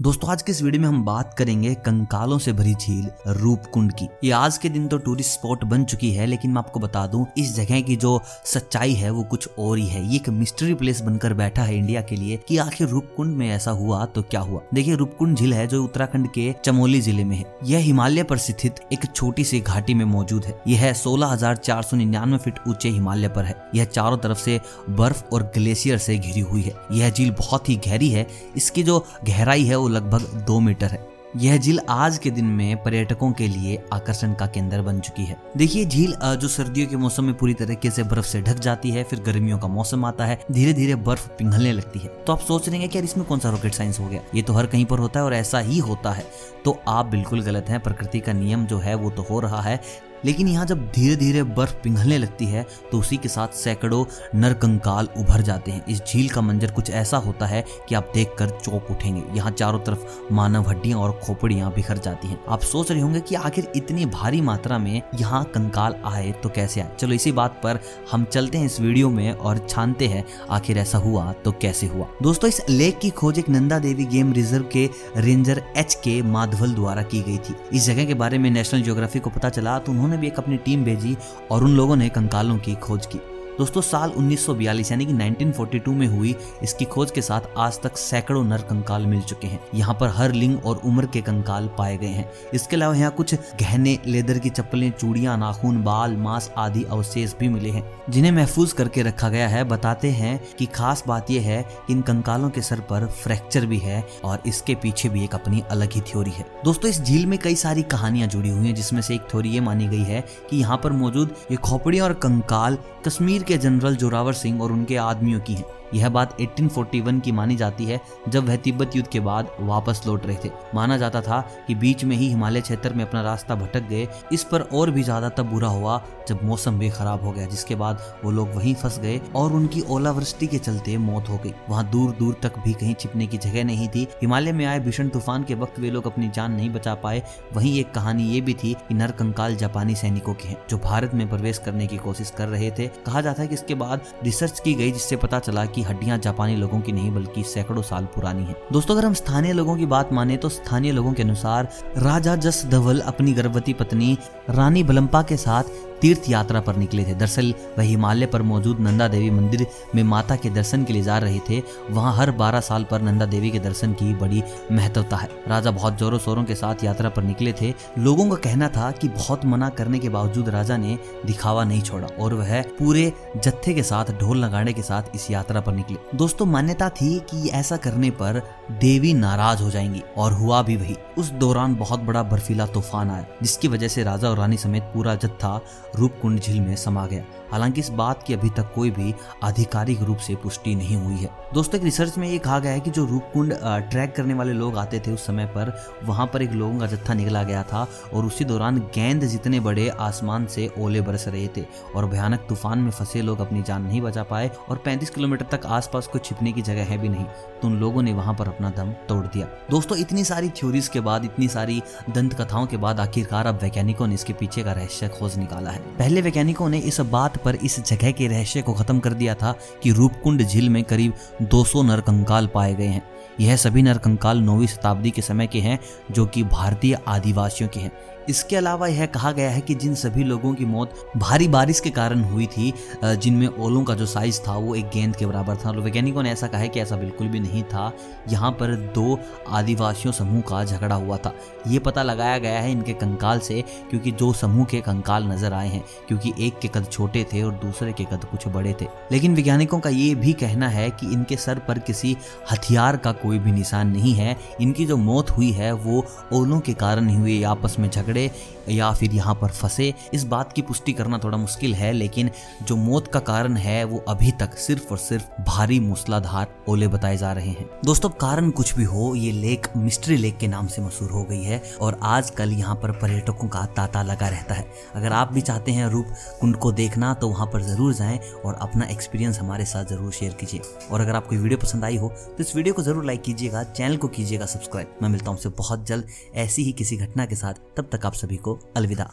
दोस्तों, आज के इस वीडियो में हम बात करेंगे कंकालों से भरी झील रूपकुंड की। ये आज के दिन तो टूरिस्ट स्पॉट बन चुकी है, लेकिन मैं आपको बता दूँ, इस जगह की जो सच्चाई है, वो कुछ और ही है। ये एक मिस्ट्री प्लेस बनकर बैठा है इंडिया के लिए कि आखिर रूपकुंड में ऐसा हुआ तो क्या हुआ? देखिए, रूपकुंड झील है जो उत्तराखंड के चमोली ज़िले में है। यह हिमालय पर स्थित एक छोटी सी घाटी में मौजूद है। यह सोलह फीट ऊँचे हिमालय पर है। यह चारों तरफ़ से बर्फ़ और ग्लेशियर से घिरी हुई है। यह झील बहुत ही गहरी है। इसकी जो गहराई है लगभग दो मीटर है। यह झील आज के दिन में पर्यटकों के लिए आकर्षण का केंद्र बन चुकी है। देखिए, झील जो सर्दियों के मौसम में पूरी तरीके से बर्फ़ से ढक जाती है, फिर गर्मियों का मौसम आता है धीरे धीरे बर्फ़ पिघलने लगती है। तो आप सोच रहे हैं कि यार इसमें कौन सा रॉकेट साइंस हो गया? ये तो हर कहीं पर होता है और ऐसा ही होता है। तो आप बिल्कुल गलत हैं, प्रकृति का नियम जो है वो तो हो रहा है लेकिन यहाँ जब धीरे धीरे बर्फ़ पिघलने लगती है तो उसी के साथ सैकड़ों नरकंकाल उभर जाते हैं। इस झील का मंजर कुछ ऐसा होता है कि आप देखकर चौक उठेंगे। यहाँ चारों तरफ़ मानव हड्डियाँ और खोपड़ियाँ बिखर जाती हैं। आप सोच रहे होंगे कि आखिर इतनी भारी मात्रा में यहाँ कंकाल आए तो कैसे आए? चलो, इसी बात पर हम चलते हैं इस वीडियो में और छानते हैं, आखिर ऐसा हुआ तो कैसे हुआ? दोस्तों, इस लेक की खोज एक नंदा देवी गेम रिज़र्व के रेंजर एच के माधवल द्वारा की गई थी। इस जगह के बारे में नेशनल ज्योग्राफी को पता चला तो उन्होंने भी एक अपनी टीम भेजी और उन लोगों ने कंकालों की खोज की। दोस्तों, साल 1942 यानी कि 1942 में हुई इसकी खोज के साथ आज तक सैकड़ों नर कंकाल मिल चुके हैं। यहाँ पर हर लिंग और उम्र के कंकाल पाए गए हैं। इसके अलावा यहाँ कुछ गहने, लेदर की चप्पलें, चूड़ियाँ, नाखून, बाल, मांस आदि अवशेष भी मिले हैं, जिन्हें महफूज करके रखा गया है। बताते हैं कि खास बात यह है कि इन कंकालों के सर पर फ्रैक्चर भी है और इसके पीछे भी एक अपनी अलग ही थ्योरी है। दोस्तों, इस झील में कई सारी कहानियाँ जुड़ी हुई हैं, जिसमें से एक थ्योरी ये मानी गई है कि यहाँ पर मौजूद ये खोपड़ियाँ और कंकाल कश्मीर के जनरल जोरावर सिंह और उनके आदमियों की हैं। यह बात 1841 की मानी जाती है, जब वह तिब्बत युद्ध के बाद वापस लौट रहे थे। माना जाता था कि बीच में ही हिमालय क्षेत्र में अपना रास्ता भटक गए, इस पर और भी ज़्यादा तब बुरा हुआ, जब मौसम भी खराब हो गया, जिसके बाद वो लोग वहीं फंस गए और उनकी ओलावृष्टि के चलते मौत हो गई। वहाँ दूर दूर तक भी कहीं छिपने की जगह नहीं थी। हिमालय में आए भीषण तूफ़ान के वक्त वे लोग अपनी जान नहीं बचा पाए। वहीं एक कहानी ये भी थी कि नरकंकाल जापानी सैनिकों के हैं, जो भारत में प्रवेश करने की कोशिश कर रहे थे। कहा जाता है कि इसके बाद रिसर्च की गई, जिससे पता चला कि हड्डियाँ जापानी लोगों की नहीं बल्कि सैकड़ों साल पुरानी है। दोस्तों, अगर हम स्थानीय लोगों की बात माने तो स्थानीय लोगों के अनुसार राजा जस धवल अपनी गर्भवती पत्नी रानी बलम्पा के साथ तीर्थ यात्रा पर निकले थे। दरअसल, वह हिमालय पर मौजूद नंदा देवी मंदिर में माता के दर्शन के लिए जा रहे थे। वहाँ हर 12 साल पर नंदा देवी के दर्शन की बड़ी महत्वता है। राजा बहुत जोरों शोरों के साथ यात्रा पर निकले थे। लोगों का कहना था कि बहुत मना करने के बावजूद राजा ने दिखावा नहीं छोड़ा और वह पूरे जत्थे के साथ, ढोल नगाड़े के साथ इस यात्रा पर निकले। दोस्तों, मान्यता थी कि ऐसा करने पर देवी नाराज़ हो जाएँगी और हुआ भी वही। उस दौरान बहुत बड़ा बर्फीला तूफ़ान आया, जिसकी वजह से राजा और रानी समेत पूरा जत्था रूपकुंड झील में समा गया। हालाँकि इस बात की अभी तक कोई भी आधिकारिक रूप से पुष्टि नहीं हुई है। दोस्तों, एक रिसर्च में ये कहा गया है कि जो रूपकुंड ट्रैक करने वाले लोग आते थे उस समय पर, वहाँ पर एक लोगों का जत्था निकला गया था और उसी दौरान गेंद जितने बड़े आसमान से ओले बरस रहे थे और भयानक तूफ़ान में फंसे लोग अपनी जान नहीं बचा पाए और 35 किलोमीटर तक आसपास कोई छिपने की जगह है भी नहीं तो उन लोगों ने वहाँ पर अपना दम तोड़ दिया। दोस्तों, इतनी सारी थ्योरीज के बाद, इतनी सारी दंत कथाओं के बाद आखिरकार अब वैज्ञानिकों ने इसके पीछे का रहस्य खोज निकाला है। पहले वैज्ञानिकों ने इस बात पर इस जगह के रहस्य को खत्म कर दिया था कि रूपकुंड झील में करीब 200 नरकंकाल पाए गए हैं। यह सभी नरकंकाल नौवीं शताब्दी के समय के हैं, जो कि भारतीय आदिवासियों के हैं। इसके अलावा यह कहा गया है कि जिन सभी लोगों की मौत भारी बारिश के कारण हुई थी जिनमें ओलों का जो साइज़ था, वो एक गेंद के बराबर था। वैज्ञानिकों ने ऐसा कहा है कि ऐसा बिल्कुल भी नहीं था। यहाँ पर दो आदिवासियों समूह का झगड़ा हुआ था। ये पता लगाया गया है इनके कंकाल से, क्योंकि दो समूह के कंकाल नज़र आए हैं, क्योंकि एक के कद छोटे थे और दूसरे के कद कुछ बड़े थे। लेकिन वैज्ञानिकों का ये भी कहना है कि इनके सर पर किसी हथियार का कोई भी निशान नहीं है। इनकी जो मौत हुई है, वो ओलों के कारण ही हुई आपस में झगड़े, या फिर यहाँ पर फंसे। इस बात की पुष्टि करना थोड़ा मुश्किल है, लेकिन जो मौत का कारण है, वो अभी तक सिर्फ़ और सिर्फ़ भारी मूसलाधार ओले बताए जा रहे हैं। दोस्तों, कारण कुछ भी हो, ये लेक, मिस्ट्री लेक के नाम से मशहूर हो गई है, और आजकल यहाँ पर पर्यटकों का तांता लगा रहता है। अगर आप भी चाहते हैं रूप कुंड को देखना तो वहाँ पर ज़रूर जाएँ और अपना एक्सपीरियंस हमारे साथ ज़रूर शेयर कीजिए। और अगर आपको वीडियो पसंद आई हो तो इस वीडियो को ज़रूर लाइक कीजिएगा चैनल को कीजिएगा सब्सक्राइब मैं मिलता हूँ बहुत जल्द ऐसी ही किसी घटना के साथ। तब तक आप सभी को अलविदा।